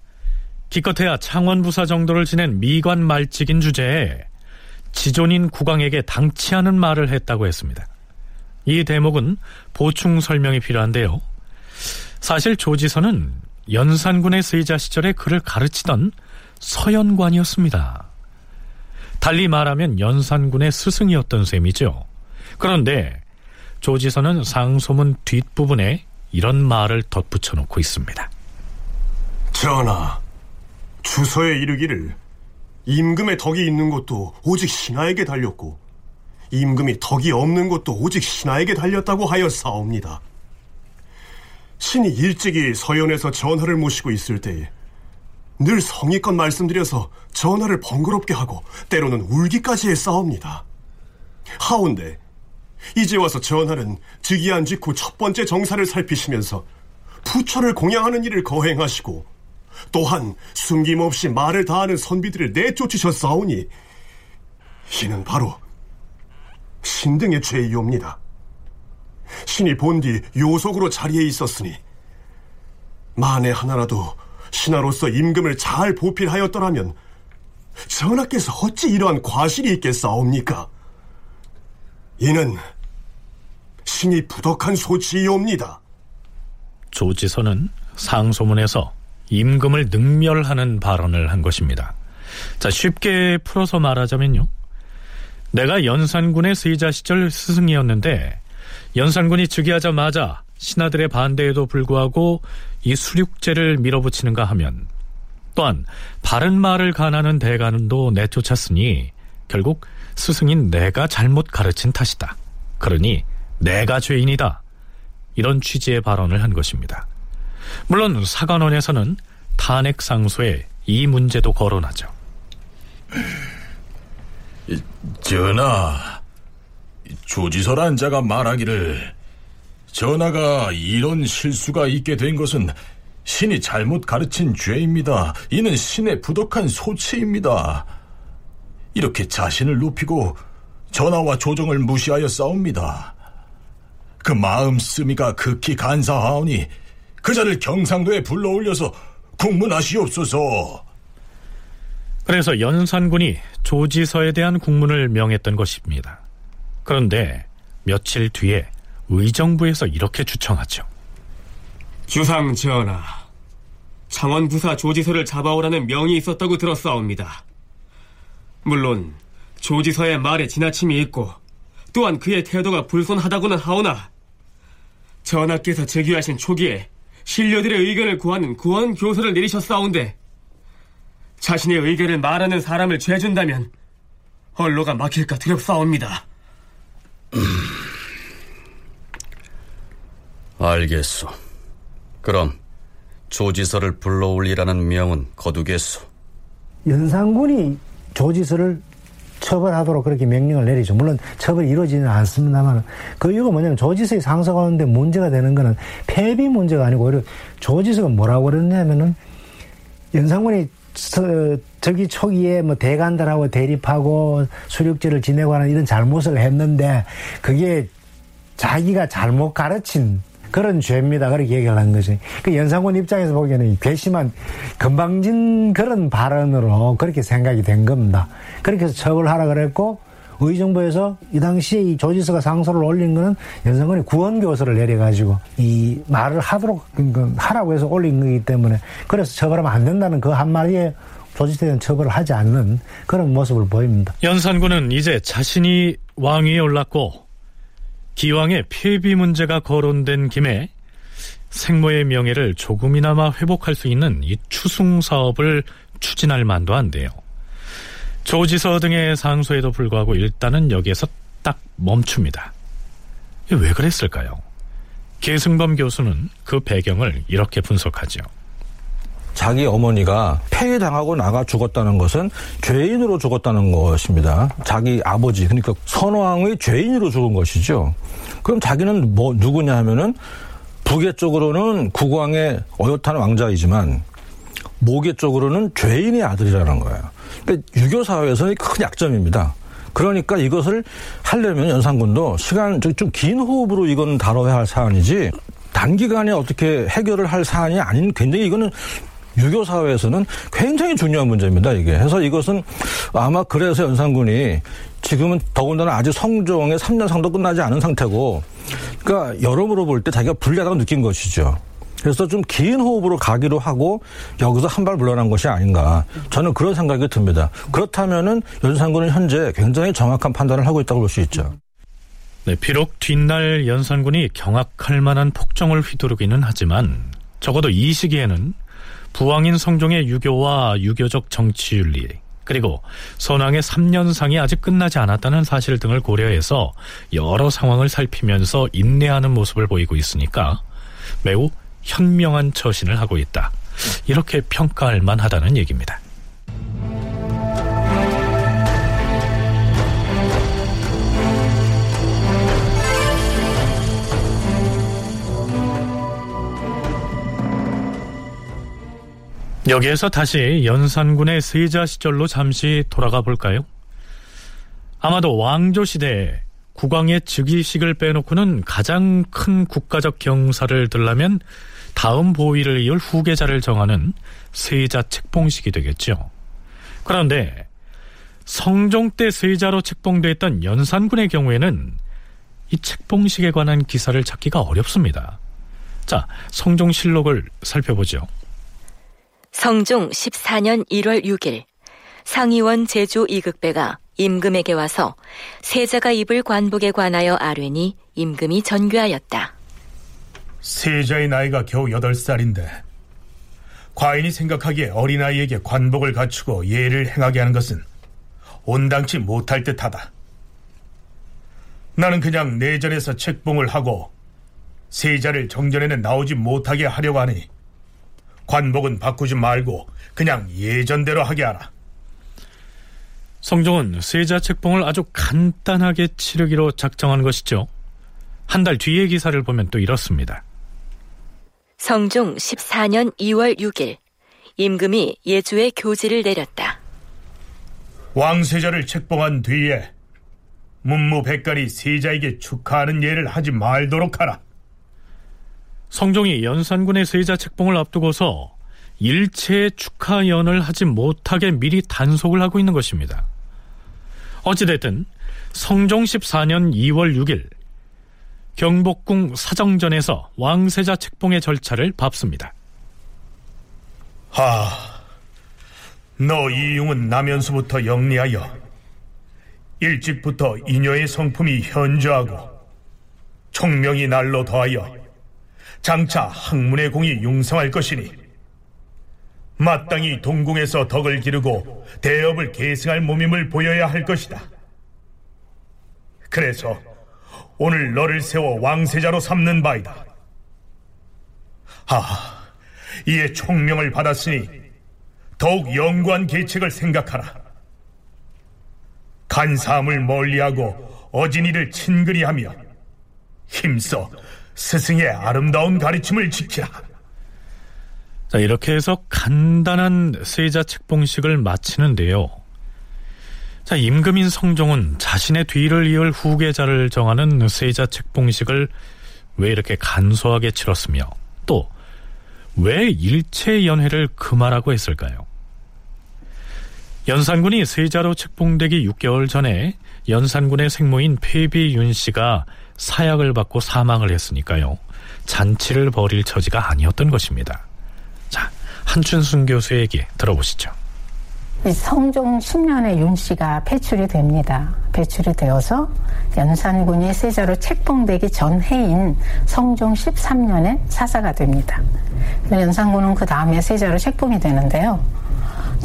기껏해야 창원부사 정도를 지낸 미관 말직인 주제에 지존인 국왕에게 당치 않은 말을 했다고 했습니다. 이 대목은 보충 설명이 필요한데요. 사실 조지서는 연산군의 세자 시절에 그를 가르치던 서연관이었습니다. 달리 말하면 연산군의 스승이었던 셈이죠. 그런데 조지서는 상소문 뒷부분에 이런 말을 덧붙여 놓고 있습니다. 전하, 주서에 이르기를 임금의 덕이 있는 것도 오직 신하에게 달렸고 임금이 덕이 없는 것도 오직 신하에게 달렸다고 하여 싸웁니다. 신이 일찍이 서연에서 전하를 모시고 있을 때에 늘 성의껏 말씀드려서 전하를 번거롭게 하고 때로는 울기까지 했사옵니다. 하운데 이제 와서 전하는 즉위한 직후 첫 번째 정사를 살피시면서 부처를 공양하는 일을 거행하시고 또한 숨김없이 말을 다하는 선비들을 내쫓으셨사오니 이는 바로 신등의 죄이옵니다. 신이 본 뒤 요속으로 자리에 있었으니 만에 하나라도 신하로서 임금을 잘 보필하였더라면 전하께서 어찌 이러한 과실이 있겠사옵니까? 이는 신이 부덕한 소치이옵니다. 조지서는 상소문에서 임금을 능멸하는 발언을 한 것입니다. 자, 쉽게 풀어서 말하자면요. 내가 연산군의 세자 시절 스승이었는데 연산군이 즉위하자마자 신하들의 반대에도 불구하고 이 수륙제를 밀어붙이는가 하면 또한 바른 말을 가하는 대간도 내쫓았으니 결국 스승인 내가 잘못 가르친 탓이다. 그러니 내가 죄인이다. 이런 취지의 발언을 한 것입니다. 물론 사관원에서는 탄핵 상소에 이 문제도 거론하죠. 전하, 조지설한 자가 말하기를 전하가 이런 실수가 있게 된 것은 신이 잘못 가르친 죄입니다. 이는 신의 부덕한 소치입니다. 이렇게 자신을 높이고 전하와 조정을 무시하여 싸웁니다. 그 마음 쓰미가 극히 간사하오니 그 자를 경상도에 불러올려서 국문하시옵소서. 그래서 연산군이 조지서에 대한 국문을 명했던 것입니다. 그런데 며칠 뒤에 의정부에서 이렇게 주청하죠. 주상 전하, 창원 부사 조지서를 잡아오라는 명이 있었다고 들었사옵니다. 물론 조지서의 말에 지나침이 있고 또한 그의 태도가 불손하다고는 하오나 전하께서 즉위하신 초기에 신료들의 의견을 구하는 구원 교서를 내리셨사온데 자신의 의견을 말하는 사람을 죄준다면 언로가 막힐까 두렵사옵니다. 알겠소. 그럼 조지서를 불러올리라는 명은 거두겠소. 연산군이 조지서를 처벌하도록 그렇게 명령을 내리죠. 물론 처벌이 이루어지는 않습니다만 그 이유가 뭐냐면 조지서의 상서 가운데 문제가 되는 거는 폐비 문제가 아니고 오히려 조지서가 뭐라고 그랬냐면은 연산군이 저기 초기에 뭐 대간들하고 대립하고 수륙제를 지내고 하는 이런 잘못을 했는데 그게 자기가 잘못 가르친 그런 죄입니다. 그렇게 얘기를 한 거지. 그 연상군 입장에서 보기에는 괘씸한 건방진 그런 발언으로 그렇게 생각이 된 겁니다. 그렇게 해서 처벌하라 그랬고 의정부에서 이 당시에 이 조지서가 상소를 올린 거는 연상군이 구원교서를 내려가지고 이 말을 하도록 그 하라고 해서 올린 거기 때문에 그래서 처벌하면 안 된다는 그 한마디에 조지서에 대한 처벌을 하지 않는 그런 모습을 보입니다. 연산군은 이제 자신이 왕위에 올랐고 기왕의 폐비 문제가 거론된 김에 생모의 명예를 조금이나마 회복할 수 있는 이 추승 사업을 추진할 만도 한데요. 조지서 등의 상소에도 불구하고 일단은 여기에서 딱 멈춥니다. 왜 그랬을까요? 계승범 교수는 그 배경을 이렇게 분석하죠. 자기 어머니가 폐위당하고 나가 죽었다는 것은 죄인으로 죽었다는 것입니다. 자기 아버지 그러니까 선왕의 죄인으로 죽은 것이죠. 그럼 자기는 뭐 누구냐 하면은 부계 쪽으로는 국왕의 어엿한 왕자이지만 모계 쪽으로는 죄인의 아들이라는 거예요. 그러니까 유교 사회에서는 큰 약점입니다. 그러니까 이것을 하려면 연산군도 시간 좀 긴 호흡으로 이건 다뤄야 할 사안이지 단기간에 어떻게 해결을 할 사안이 아닌 굉장히 이거는 유교 사회에서는 굉장히 중요한 문제입니다. 이게 해서 이것은 아마 그래서 연산군이 지금은 더군다나 아직 성종의 3년 상도 끝나지 않은 상태고 그러니까 여러모로 볼 때 자기가 불리하다고 느낀 것이죠. 그래서 좀 긴 호흡으로 가기로 하고 여기서 한 발 물러난 것이 아닌가. 저는 그런 생각이 듭니다. 그렇다면은 연산군은 현재 굉장히 정확한 판단을 하고 있다고 볼 수 있죠. 네, 비록 뒷날 연산군이 경악할 만한 폭정을 휘두르기는 하지만 적어도 이 시기에는 부왕인 성종의 유교와 유교적 정치윤리 그리고 선왕의 3년상이 아직 끝나지 않았다는 사실 등을 고려해서 여러 상황을 살피면서 인내하는 모습을 보이고 있으니까 매우 현명한 처신을 하고 있다. 이렇게 평가할 만하다는 얘기입니다. 여기에서 다시 연산군의 세자 시절로 잠시 돌아가 볼까요? 아마도 왕조 시대에 국왕의 즉위식을 빼놓고는 가장 큰 국가적 경사를 들라면 다음 보위를 이을 후계자를 정하는 세자 책봉식이 되겠죠. 그런데 성종 때 세자로 책봉됐던 연산군의 경우에는 이 책봉식에 관한 기사를 찾기가 어렵습니다. 자, 성종실록을 살펴보죠. 성종 14년 1월 6일 상의원 제주 이극배가 임금에게 와서 세자가 입을 관복에 관하여 아뢰니 임금이 전교하였다. 세자의 나이가 겨우 8살인데 과인이 생각하기에 어린아이에게 관복을 갖추고 예를 행하게 하는 것은 온당치 못할 듯하다. 나는 그냥 내전에서 책봉을 하고 세자를 정전에는 나오지 못하게 하려고 하니 관복은 바꾸지 말고 그냥 예전대로 하게 하라. 성종은 세자 책봉을 아주 간단하게 치르기로 작정한 것이죠. 한 달 뒤의 기사를 보면 또 이렇습니다. 성종 14년 2월 6일 임금이 예주에 교지를 내렸다. 왕세자를 책봉한 뒤에 문무백관이 세자에게 축하하는 예를 하지 말도록 하라. 성종이 연산군의 세자 책봉을 앞두고서 일체의 축하연을 하지 못하게 미리 단속을 하고 있는 것입니다. 어찌됐든 성종 14년 2월 6일 경복궁 사정전에서 왕세자 책봉의 절차를 밟습니다. 하, 너 이용은 남연수부터 영리하여 일찍부터 이녀의 성품이 현저하고 총명이 날로 더하여 장차 학문의 공이 융성할 것이니 마땅히 동궁에서 덕을 기르고 대업을 계승할 몸임을 보여야 할 것이다. 그래서 오늘 너를 세워 왕세자로 삼는 바이다. 아, 이에 총명을 받았으니 더욱 영구한 계책을 생각하라. 간사함을 멀리하고 어진이를 친근히 하며 힘써 스승의 아름다운 가르침을 지키라. 자, 이렇게 해서 간단한 세자 책봉식을 마치는데요. 자, 임금인 성종은 자신의 뒤를 이을 후계자를 정하는 세자 책봉식을 왜 이렇게 간소하게 치렀으며 또 왜 일체 연회를 금하라고 했을까요? 연산군이 세자로 책봉되기 6개월 전에 연산군의 생모인 폐비윤 씨가 사약을 받고 사망을 했으니까요. 잔치를 벌일 처지가 아니었던 것입니다. 자, 한춘순 교수의 얘기 들어보시죠. 성종 10년에 윤 씨가 배출이 됩니다. 배출이 되어서 연산군이 세자로 책봉되기 전 해인 성종 13년에 사사가 됩니다. 연산군은 그 다음에 세자로 책봉이 되는데요.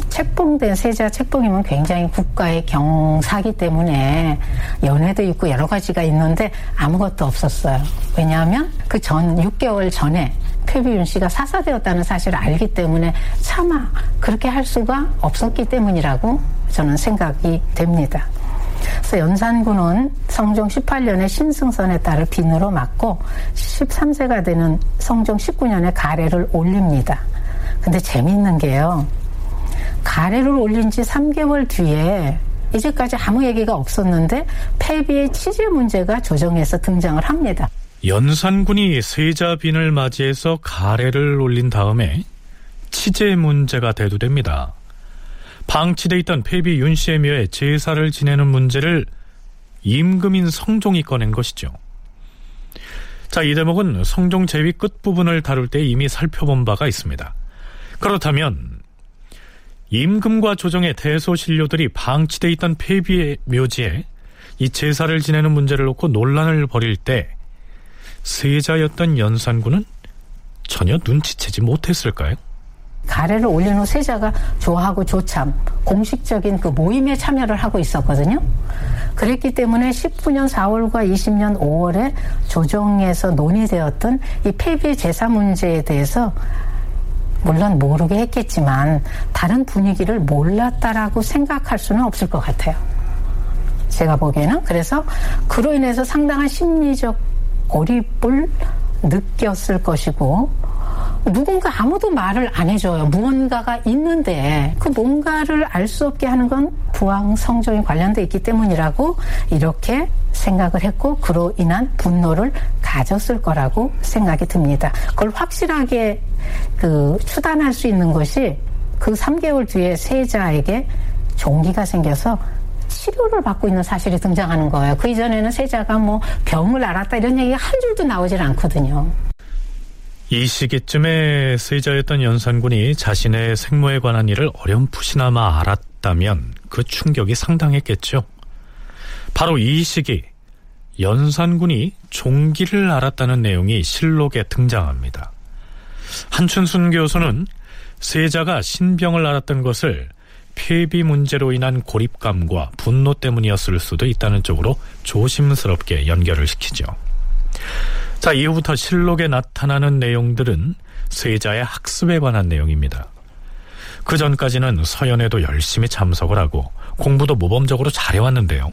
책봉된 세자 책봉이면 굉장히 국가의 경사기 때문에 연회도 있고 여러 가지가 있는데 아무것도 없었어요. 왜냐하면 그 전 6개월 전에 폐비윤 씨가 사사되었다는 사실을 알기 때문에 차마 그렇게 할 수가 없었기 때문이라고 저는 생각이 됩니다. 그래서 연산군은 성종 18년에 신승선에 따라 빈으로 맞고 13세가 되는 성종 19년에 가래를 올립니다. 근데 재밌는 게요. 가래를 올린 지 3개월 뒤에 이제까지 아무 얘기가 없었는데 폐비의 치질 문제가 조정에서 등장을 합니다. 연산군이 세자빈을 맞이해서 가래를 올린 다음에 치제 문제가 대두됩니다. 방치돼 있던 폐비 윤 씨의 묘에 제사를 지내는 문제를 임금인 성종이 꺼낸 것이죠. 자, 이 대목은 성종 제위 끝부분을 다룰 때 이미 살펴본 바가 있습니다. 그렇다면 임금과 조정의 대소신료들이 방치돼 있던 폐비의 묘지에 이 제사를 지내는 문제를 놓고 논란을 벌일 때 세자였던 연산군은 전혀 눈치채지 못했을까요? 가래를 올린 후 세자가 조하고 조참 공식적인 그 모임에 참여를 하고 있었거든요. 그랬기 때문에 19년 4월과 20년 5월에 조정에서 논의되었던 이 폐비 제사 문제에 대해서 물론 모르게 했겠지만 다른 분위기를 몰랐다라고 생각할 수는 없을 것 같아요. 제가 보기에는 그래서 그로 인해서 상당한 심리적 고립을 느꼈을 것이고 누군가 아무도 말을 안 해줘요. 무언가가 있는데 그 뭔가를 알 수 없게 하는 건 부왕 성종이 관련돼 있기 때문이라고 이렇게 생각을 했고 그로 인한 분노를 가졌을 거라고 생각이 듭니다. 그걸 확실하게 그 추단할 수 있는 것이 그 3개월 뒤에 세자에게 종기가 생겨서 치료를 받고 있는 사실이 등장하는 거예요. 그 이전에는 세자가 뭐 병을 앓았다 이런 얘기가 한 줄도 나오질 않거든요. 이 시기쯤에 세자였던 연산군이 자신의 생모에 관한 일을 어렴풋이나마 알았다면 그 충격이 상당했겠죠. 바로 이 시기 연산군이 종기를 알았다는 내용이 실록에 등장합니다. 한춘순 교수는 세자가 신병을 알았던 것을 폐비 문제로 인한 고립감과 분노 때문이었을 수도 있다는 쪽으로 조심스럽게 연결을 시키죠. 자, 이후부터 실록에 나타나는 내용들은 세자의 학습에 관한 내용입니다. 그 전까지는 서연에도 열심히 참석을 하고 공부도 모범적으로 잘해왔는데요.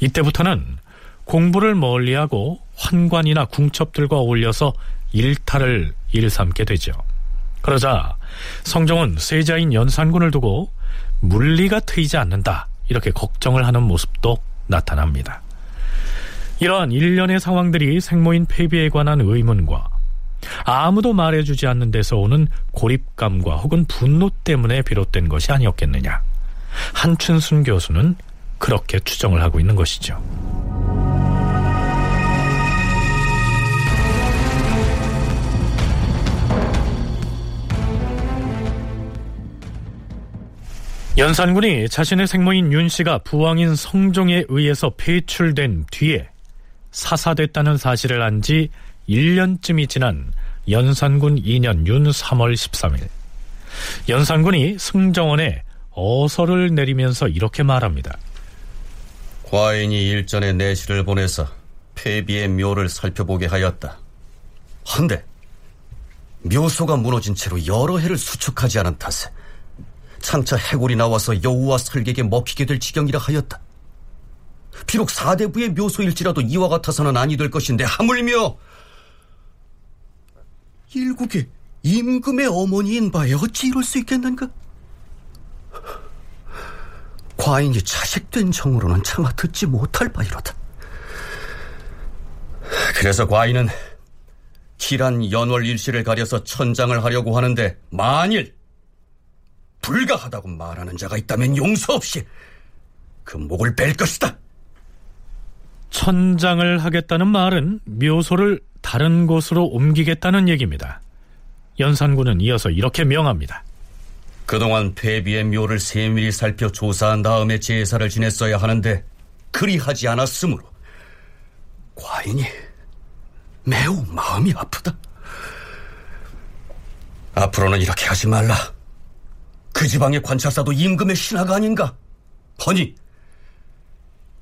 이때부터는 공부를 멀리하고 환관이나 궁첩들과 어울려서 일탈을 일삼게 되죠. 그러자 성종은 세자인 연산군을 두고 물리가 트이지 않는다 이렇게 걱정을 하는 모습도 나타납니다. 이러한 일련의 상황들이 생모인 폐비에 관한 의문과 아무도 말해주지 않는 데서 오는 고립감과 혹은 분노 때문에 비롯된 것이 아니었겠느냐. 한춘순 교수는 그렇게 추정을 하고 있는 것이죠. 연산군이 자신의 생모인 윤 씨가 부왕인 성종에 의해서 폐출된 뒤에 사사됐다는 사실을 안 지 1년쯤이 지난 연산군 2년 윤 3월 13일 연산군이 승정원에 어서를 내리면서 이렇게 말합니다. 과인이 일전에 내시를 보내서 폐비의 묘를 살펴보게 하였다. 한데 묘소가 무너진 채로 여러 해를 수축하지 않은 탓에 장차 해골이 나와서 여우와 설객에 먹히게 될 지경이라 하였다. 비록 사대부의 묘소일지라도 이와 같아서는 아니 될 것인데 하물며 일국의 임금의 어머니인 바에 어찌 이럴 수 있겠는가? 과인이 자식된 정으로는 차마 듣지 못할 바이로다. 그래서 과인은 길한 연월 일시를 가려서 천장을 하려고 하는데 만일 불가하다고 말하는 자가 있다면 용서 없이 그 목을 뺄 것이다. 천장을 하겠다는 말은 묘소를 다른 곳으로 옮기겠다는 얘기입니다. 연산군은 이어서 이렇게 명합니다. 그동안 폐비의 묘를 세밀히 살펴 조사한 다음에 제사를 지냈어야 하는데 그리하지 않았으므로 과인이 매우 마음이 아프다. 앞으로는 이렇게 하지 말라. 그 지방의 관찰사도 임금의 신하가 아닌가? 허니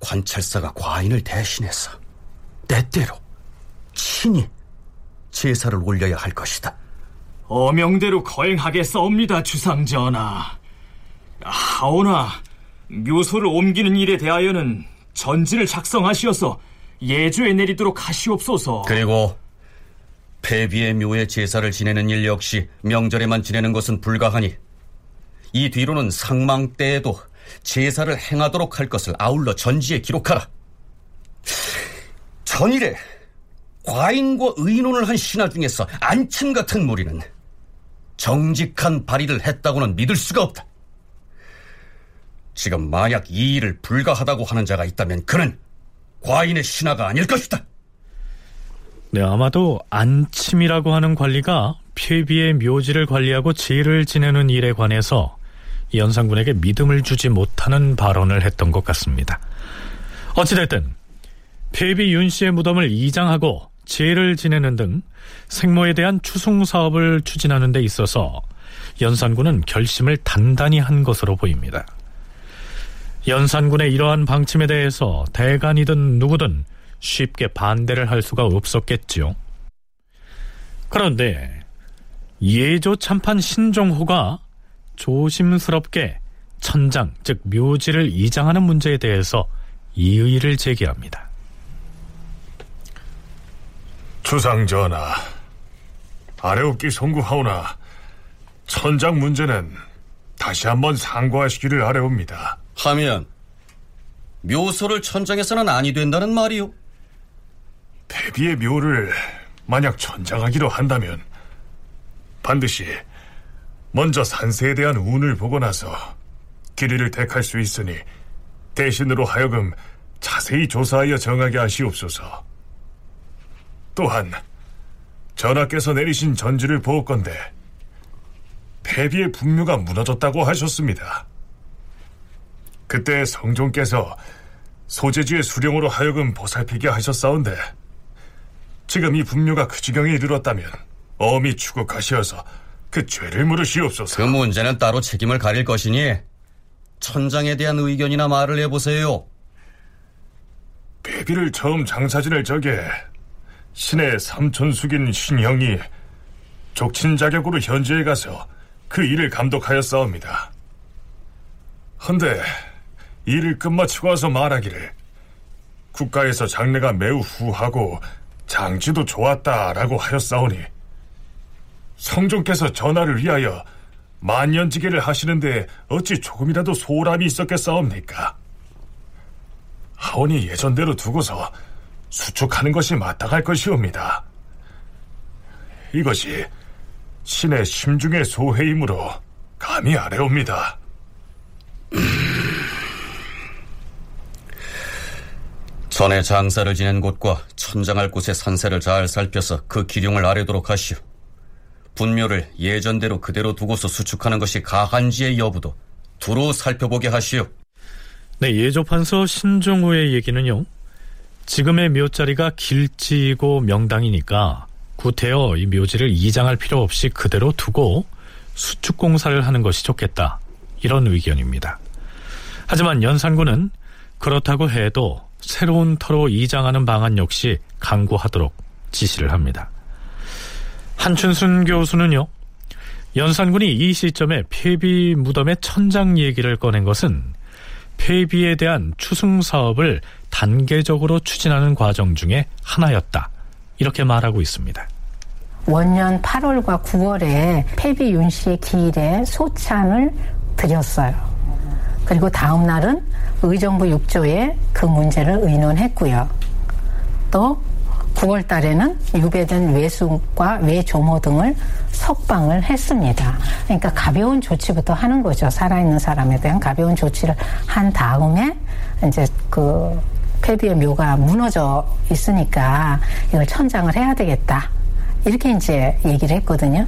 관찰사가 과인을 대신해서 때때로 친히 제사를 올려야 할 것이다. 어명대로 거행하겠사옵니다, 주상전하. 하오나 묘소를 옮기는 일에 대하여는 전지를 작성하시어서 예조에 내리도록 하시옵소서. 그리고 폐비의 묘에 제사를 지내는 일 역시 명절에만 지내는 것은 불가하니 이 뒤로는 상망 때에도 제사를 행하도록 할 것을 아울러 전지에 기록하라. 전일에 과인과 의논을 한 신하 중에서 안침 같은 무리는 정직한 발의를 했다고는 믿을 수가 없다. 지금 만약 이 일을 불가하다고 하는 자가 있다면 그는 과인의 신하가 아닐 것이다. 네, 아마도 안침이라고 하는 관리가 폐비의 묘지를 관리하고 제를 지내는 일에 관해서 연산군에게 믿음을 주지 못하는 발언을 했던 것 같습니다. 어찌됐든 폐비 윤 씨의 무덤을 이장하고 제를 지내는 등 생모에 대한 추승 사업을 추진하는 데 있어서 연산군은 결심을 단단히 한 것으로 보입니다. 연산군의 이러한 방침에 대해서 대간이든 누구든 쉽게 반대를 할 수가 없었겠지요. 그런데 예조 참판 신종호가 조심스럽게 천장, 즉 묘지를 이장하는 문제에 대해서 이의를 제기합니다. 주상전하, 아래옵기 송구하오나 천장 문제는 다시 한번 상고하시기를 아래옵니다. 하면 묘소를 천장에서는 아니 된다는 말이오. 폐비의 묘를 만약 천장하기로 한다면 반드시 먼저 산세에 대한 운을 보고 나서 길이를 택할 수 있으니 대신으로 하여금 자세히 조사하여 정하게 하시옵소서. 또한 전하께서 내리신 전지를 보건대 폐비의 분묘가 무너졌다고 하셨습니다. 그때 성종께서 소재지의 수령으로 하여금 보살피게 하셨사온데 지금 이 분묘가 그 지경에 이르렀다면 어미 추국하시어서 그 죄를 물으시옵소서. 그 문제는 따로 책임을 가릴 것이니 천장에 대한 의견이나 말을 해보세요. 배비를 처음 장사진을 적에 신의 삼촌숙인 신형이 족친 자격으로 현지에 가서 그 일을 감독하였사옵니다. 헌데 일을 끝마치고 와서 말하기를 국가에서 장래가 매우 후하고 장지도 좋았다라고 하였사오니 성종께서 전하를 위하여 만년지계를 하시는데 어찌 조금이라도 소홀함이 있었겠사옵니까? 하오니 예전대로 두고서 수축하는 것이 마땅할 것이옵니다. 이것이 신의 심중의 소회이므로 감히 아래옵니다. 전에 장사를 지낸 곳과 천장할 곳의 산세를 잘 살펴서 그 기룡을 아래도록 하시오. 분묘를 예전대로 그대로 두고서 수축하는 것이 가한지의 여부도 두루 살펴보게 하시오. 네, 예조판서 신종우의 얘기는요. 지금의 묘자리가 길지고 명당이니까 구태여 이 묘지를 이장할 필요 없이 그대로 두고 수축 공사를 하는 것이 좋겠다. 이런 의견입니다. 하지만 연산군은 그렇다고 해도 새로운 터로 이장하는 방안 역시 강구하도록 지시를 합니다. 한춘순 교수는요, 연산군이 이 시점에 폐비 무덤의 천장 얘기를 꺼낸 것은 폐비에 대한 추승 사업을 단계적으로 추진하는 과정 중에 하나였다. 이렇게 말하고 있습니다. 원년 8월과 9월에 폐비 윤 씨의 기일에 소찬을 드렸어요. 그리고 다음 날은 의정부 6조에 그 문제를 의논했고요. 또 9월 달에는 유배된 외숙과 외조모 등을 석방을 했습니다. 그러니까 가벼운 조치부터 하는 거죠. 살아있는 사람에 대한 가벼운 조치를 한 다음에 이제 그 폐비의 묘가 무너져 있으니까 이걸 천장을 해야 되겠다. 이렇게 이제 얘기를 했거든요.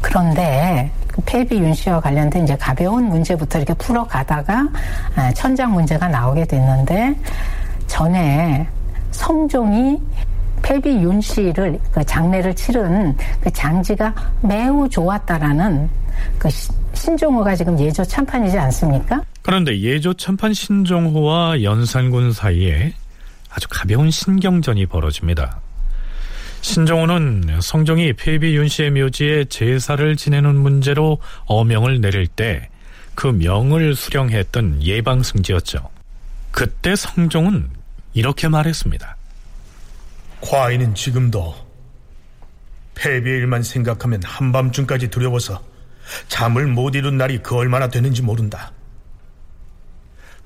그런데 그 폐비 윤씨와 관련된 이제 가벼운 문제부터 이렇게 풀어가다가 아, 천장 문제가 나오게 됐는데 전에 성종이 폐비 윤 씨를 그 장례를 치른 그 장지가 매우 좋았다라는 그 신종호가 지금 예조 참판이지 않습니까? 그런데 예조 참판 신종호와 연산군 사이에 아주 가벼운 신경전이 벌어집니다. 신정호는 성종이 폐비 윤 씨의 묘지에 제사를 지내는 문제로 어명을 내릴 때 그 명을 수령했던 예방승지였죠. 그때 성종은 이렇게 말했습니다. 과인은 지금도 폐비의 일만 생각하면 한밤중까지 두려워서 잠을 못 이룬 날이 그 얼마나 되는지 모른다.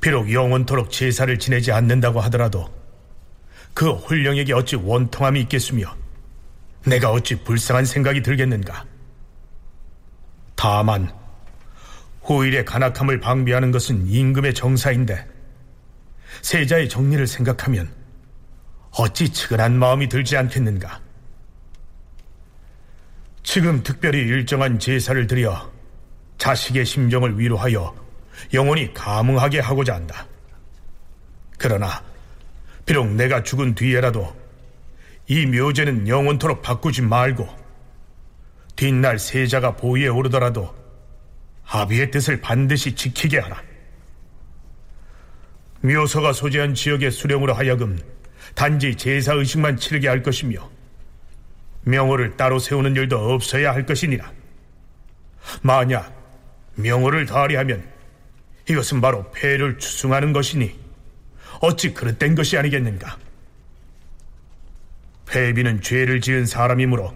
비록 영원토록 제사를 지내지 않는다고 하더라도 그 홀령에게 어찌 원통함이 있겠으며 내가 어찌 불쌍한 생각이 들겠는가. 다만 후일의 간악함을 방비하는 것은 임금의 정사인데 세자의 정리를 생각하면 어찌 측은한 마음이 들지 않겠는가. 지금 특별히 일정한 제사를 드려 자식의 심정을 위로하여 영원히 감흥하게 하고자 한다. 그러나 비록 내가 죽은 뒤에라도 이 묘제는 영원토록 바꾸지 말고 뒷날 세자가 보위에 오르더라도 아비의 뜻을 반드시 지키게 하라. 묘소가 소재한 지역의 수령으로 하여금 단지 제사 의식만 치르게 할 것이며 명호를 따로 세우는 일도 없어야 할 것이니라. 만약 명호를 다하리하면 이것은 바로 폐를 추승하는 것이니 어찌 그릇된 것이 아니겠는가? 폐비는 죄를 지은 사람이므로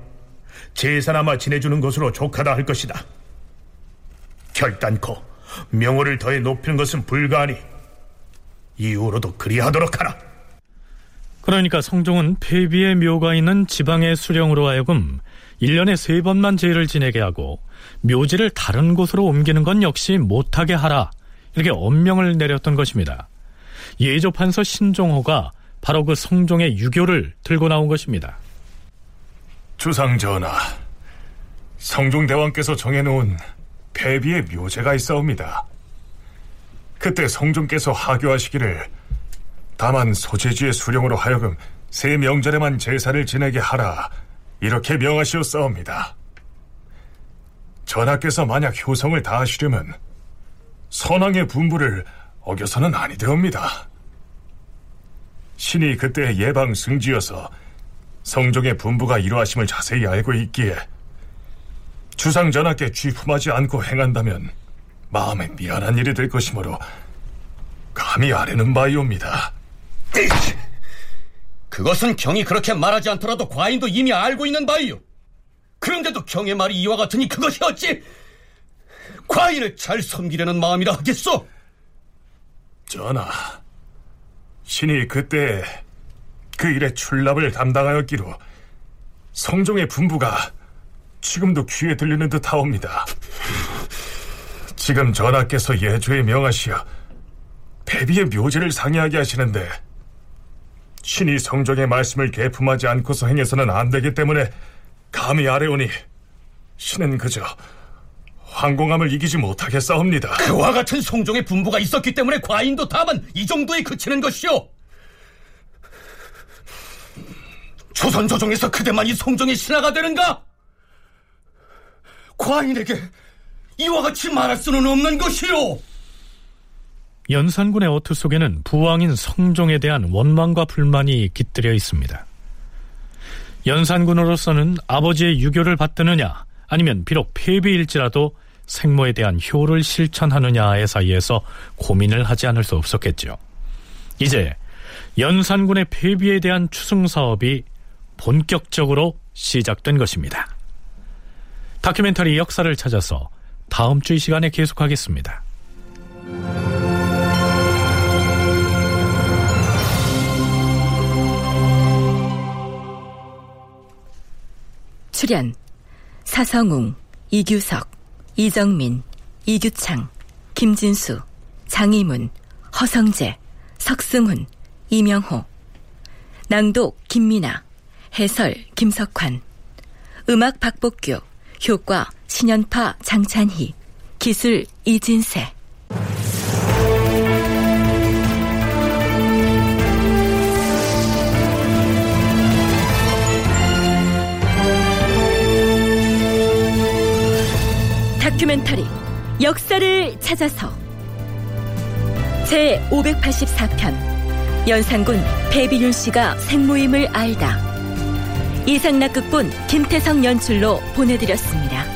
제사나마 지내주는 것으로 족하다 할 것이다. 결단코 명호를 더해 높이는 것은 불가하니 이후로도 그리하도록 하라. 그러니까 성종은 폐비의 묘가 있는 지방의 수령으로 하여금 1년에 세 번만 제를 지내게 하고 묘지를 다른 곳으로 옮기는 건 역시 못하게 하라. 이렇게 엄명을 내렸던 것입니다. 예조판서 신종호가 바로 그 성종의 유교를 들고 나온 것입니다. 주상 전하, 성종대왕께서 정해놓은 폐비의 묘제가 있사옵니다. 그때 성종께서 하교하시기를 다만 소재지의 수령으로 하여금 세 명절에만 제사를 지내게 하라 이렇게 명하시었사옵니다. 전하께서 만약 효성을 다하시려면 선왕의 분부를 어겨서는 아니되옵니다. 신이 그때 예방 승지여서 성종의 분부가 이루어심을 자세히 알고 있기에 주상 전하께 쥐품하지 않고 행한다면 마음에 미안한 일이 될 것이므로 감히 아뢰는 바이옵니다. 그것은 경이 그렇게 말하지 않더라도 과인도 이미 알고 있는 바이요. 그런데도 경의 말이 이와 같으니 그것이 어찌 과인을 잘 섬기려는 마음이라 하겠소? 전하, 신이 그때 그 일의 출납을 담당하였기로 성종의 분부가 지금도 귀에 들리는 듯하옵니다. 지금 전하께서 예조에 명하시어 배비의 묘제를 상의하게 하시는데 신이 성종의 말씀을 개품하지 않고서 행해서는 안 되기 때문에 감히 아래오니 신은 그저 황공함을 이기지 못하겠사옵니다. 그와 같은 성종의 분부가 있었기 때문에 과인도 다만 이 정도에 그치는 것이오. 조선 조정에서 그대만이 성종의 신하가 되는가? 과인에게 이와 같이 말할 수는 없는 것이오. 연산군의 어투 속에는 부왕인 성종에 대한 원망과 불만이 깃들여 있습니다. 연산군으로서는 아버지의 유교를 받드느냐 아니면 비록 폐비일지라도 생모에 대한 효를 실천하느냐의 사이에서 고민을 하지 않을 수 없었겠죠. 이제 연산군의 폐비에 대한 추승 사업이 본격적으로 시작된 것입니다. 다큐멘터리 역사를 찾아서 다음 주 이 시간에 계속하겠습니다. 출연 사성웅, 이규석, 이정민, 이규창, 김진수, 장희문, 허성재, 석승훈, 이명호 낭독 김미나 해설 김석환 음악 박복규 효과 신연파 장찬희 기술 이진세. 다큐멘터리 역사를 찾아서. 제 584편 연산군 배비윤 씨가 생모임을 알다. 이상락 극본 김태성 연출로 보내드렸습니다.